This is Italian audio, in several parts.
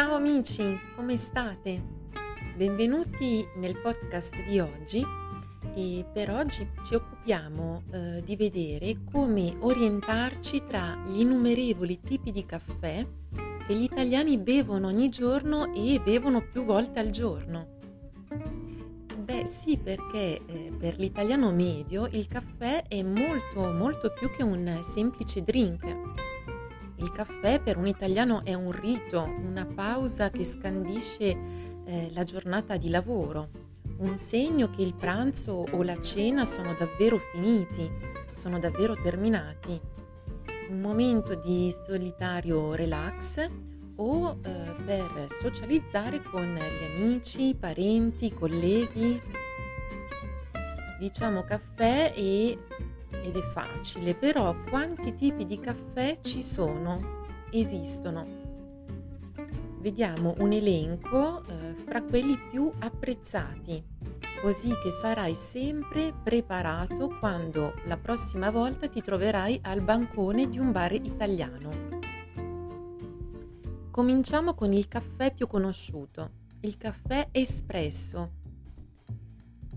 Ciao amici, come state? Benvenuti nel podcast di oggi e per oggi ci occupiamo eh, di vedere come orientarci tra gli innumerevoli tipi di caffè che gli italiani bevono ogni giorno e bevono più volte al giorno. Beh sì, perché eh, per l'italiano medio il caffè è molto molto più che un semplice drink il caffè per un italiano è un rito, una pausa che scandisce eh, la giornata di lavoro, un segno che il pranzo o la cena sono davvero finiti, sono davvero terminati, un momento di solitario relax o eh, per socializzare con gli amici, parenti, colleghi. Diciamo caffè e ed è facile, però quanti tipi di caffè ci sono? Esistono. Vediamo un elenco eh, fra quelli più apprezzati, così che sarai sempre preparato quando la prossima volta ti troverai al bancone di un bar italiano. Cominciamo con il caffè più conosciuto, il caffè espresso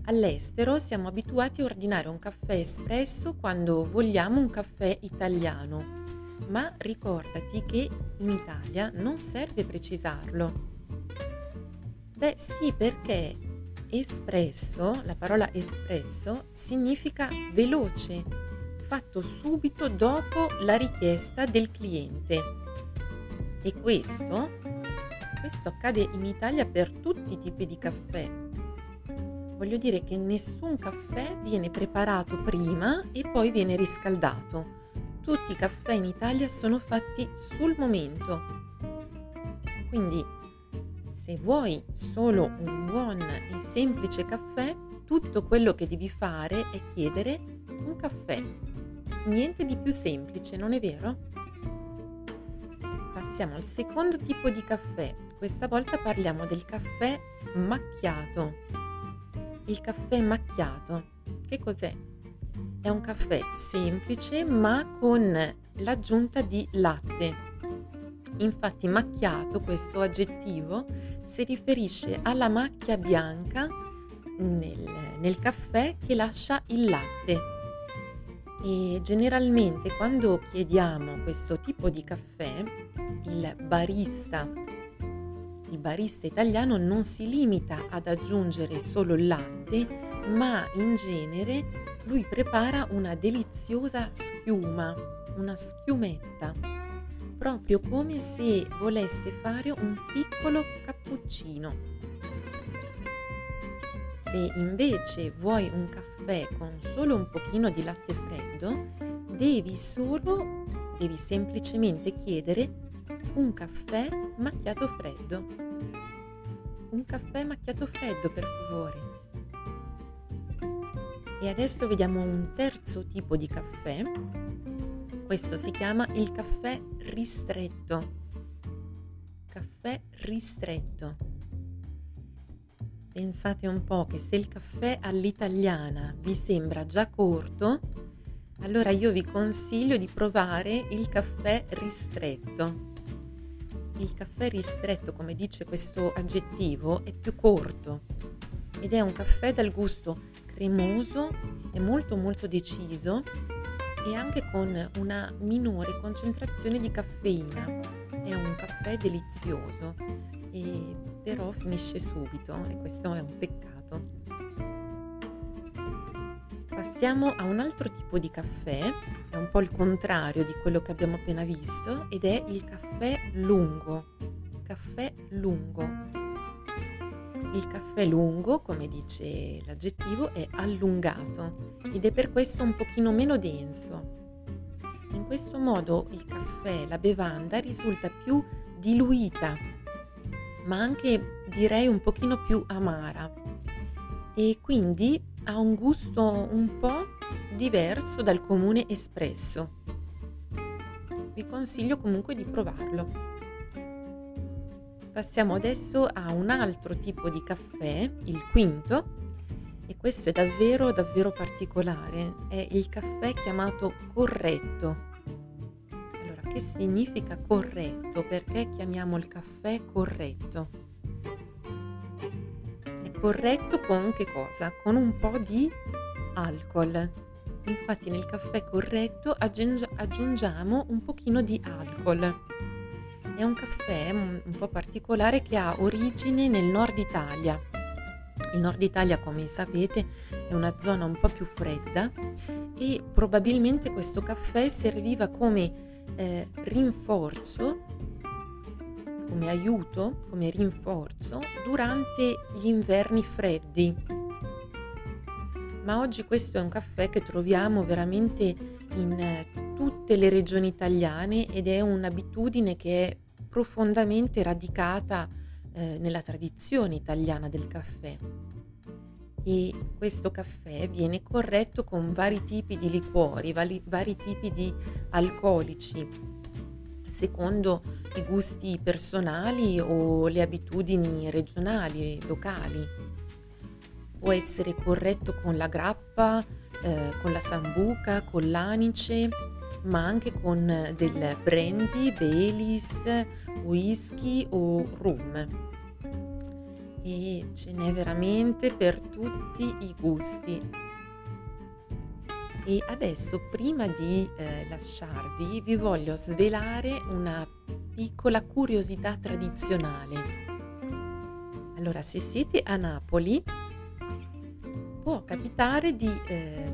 All'estero siamo abituati a ordinare un caffè espresso quando vogliamo un caffè italiano, ma ricordati che in Italia non serve precisarlo. Beh sì, perché espresso, la parola espresso, significa veloce, fatto subito dopo la richiesta del cliente. E questo, questo accade in Italia per tutti i tipi di caffè, Voglio dire che nessun caffè viene preparato prima e poi viene riscaldato. Tutti i caffè in Italia sono fatti sul momento. Quindi, se vuoi solo un buon e semplice caffè, tutto quello che devi fare è chiedere un caffè. Niente di più semplice, non è vero? Passiamo al secondo tipo di caffè. Questa volta parliamo del caffè macchiato il caffè macchiato. Che cos'è? È un caffè semplice ma con l'aggiunta di latte. Infatti macchiato, questo aggettivo, si riferisce alla macchia bianca nel, nel caffè che lascia il latte. E generalmente quando chiediamo questo tipo di caffè, il barista il barista italiano non si limita ad aggiungere solo il latte, ma in genere lui prepara una deliziosa schiuma, una schiumetta, proprio come se volesse fare un piccolo cappuccino. Se invece vuoi un caffè con solo un pochino di latte freddo, devi solo, devi semplicemente chiedere un caffè macchiato freddo un caffè macchiato freddo, per favore. E adesso vediamo un terzo tipo di caffè. Questo si chiama il caffè ristretto. Caffè ristretto. Pensate un po' che se il caffè all'italiana vi sembra già corto, allora io vi consiglio di provare il caffè ristretto il caffè ristretto, come dice questo aggettivo, è più corto ed è un caffè dal gusto cremoso e molto molto deciso e anche con una minore concentrazione di caffeina. È un caffè delizioso, e però finisce subito e questo è un peccato. Passiamo a un altro tipo di caffè, è un po' il contrario di quello che abbiamo appena visto ed è il caffè lungo. Caffè lungo. Il caffè lungo, come dice l'aggettivo, è allungato ed è per questo un pochino meno denso. In questo modo il caffè, la bevanda, risulta più diluita, ma anche direi un pochino più amara e quindi ha un gusto un po' diverso dal comune espresso. Vi consiglio comunque di provarlo. Passiamo adesso a un altro tipo di caffè, il quinto, e questo è davvero davvero particolare, è il caffè chiamato corretto. Allora, che significa corretto, perché chiamiamo il caffè corretto? È corretto con che cosa? Con un po' di alcol. Infatti nel caffè corretto aggiungiamo un pochino di alcol. È un caffè un po' particolare che ha origine nel nord Italia. Il nord Italia, come sapete, è una zona un po' più fredda e probabilmente questo caffè serviva come eh, rinforzo, come aiuto, come rinforzo durante gli inverni freddi. Ma oggi questo è un caffè che troviamo veramente in eh, tutte le regioni italiane ed è un'abitudine che è profondamente radicata eh, nella tradizione italiana del caffè e questo caffè viene corretto con vari tipi di liquori, vari, vari tipi di alcolici, secondo i gusti personali o le abitudini regionali, locali. Può essere corretto con la grappa, eh, con la sambuca, con l'anice, ma anche con del brandy, Baileys, whisky o rum e ce n'è veramente per tutti i gusti. E adesso prima di eh, lasciarvi vi voglio svelare una piccola curiosità tradizionale. Allora, se siete a Napoli, può capitare di, eh,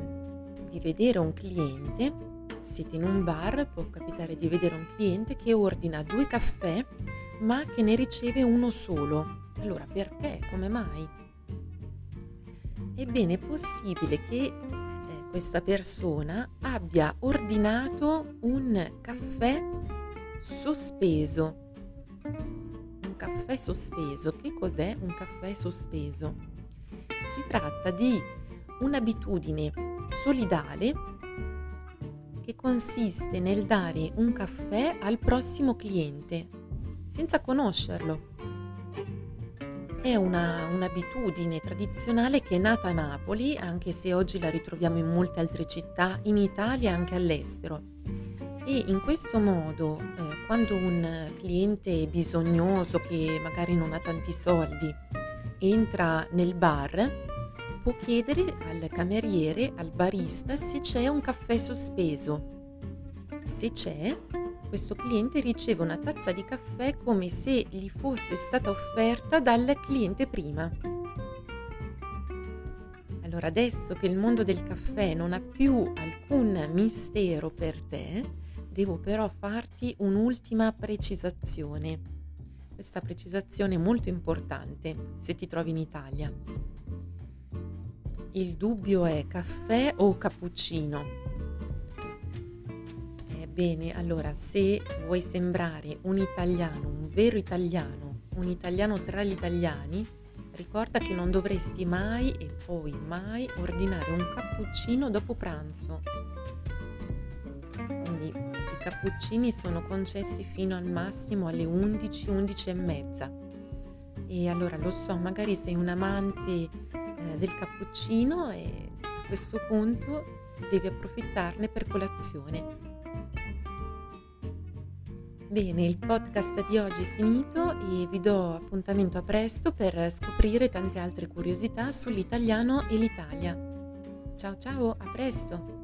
di vedere un cliente, siete in un bar, può capitare di vedere un cliente che ordina due caffè ma che ne riceve uno solo. Allora perché? Come mai? Ebbene, è possibile che eh, questa persona abbia ordinato un caffè sospeso. Un caffè sospeso. Che cos'è un caffè sospeso? Si tratta di un'abitudine solidale che consiste nel dare un caffè al prossimo cliente senza conoscerlo. È una, un'abitudine tradizionale che è nata a Napoli, anche se oggi la ritroviamo in molte altre città, in Italia e anche all'estero. E in questo modo, eh, quando un cliente bisognoso che magari non ha tanti soldi entra nel bar, può chiedere al cameriere, al barista, se c'è un caffè sospeso. Se c'è, questo cliente riceve una tazza di caffè come se gli fosse stata offerta dal cliente prima. Allora adesso che il mondo del caffè non ha più alcun mistero per te, devo però farti un'ultima precisazione. Questa precisazione molto importante se ti trovi in Italia. Il dubbio è caffè o cappuccino? Bene, allora se vuoi sembrare un italiano, un vero italiano, un italiano tra gli italiani, ricorda che non dovresti mai e poi mai ordinare un cappuccino dopo pranzo. Cappuccini sono concessi fino al massimo alle 11, 11 e mezza. E allora lo so, magari sei un amante eh, del cappuccino e a questo punto devi approfittarne per colazione. Bene, il podcast di oggi è finito e vi do appuntamento a presto per scoprire tante altre curiosità sull'italiano e l'Italia. Ciao ciao, a presto!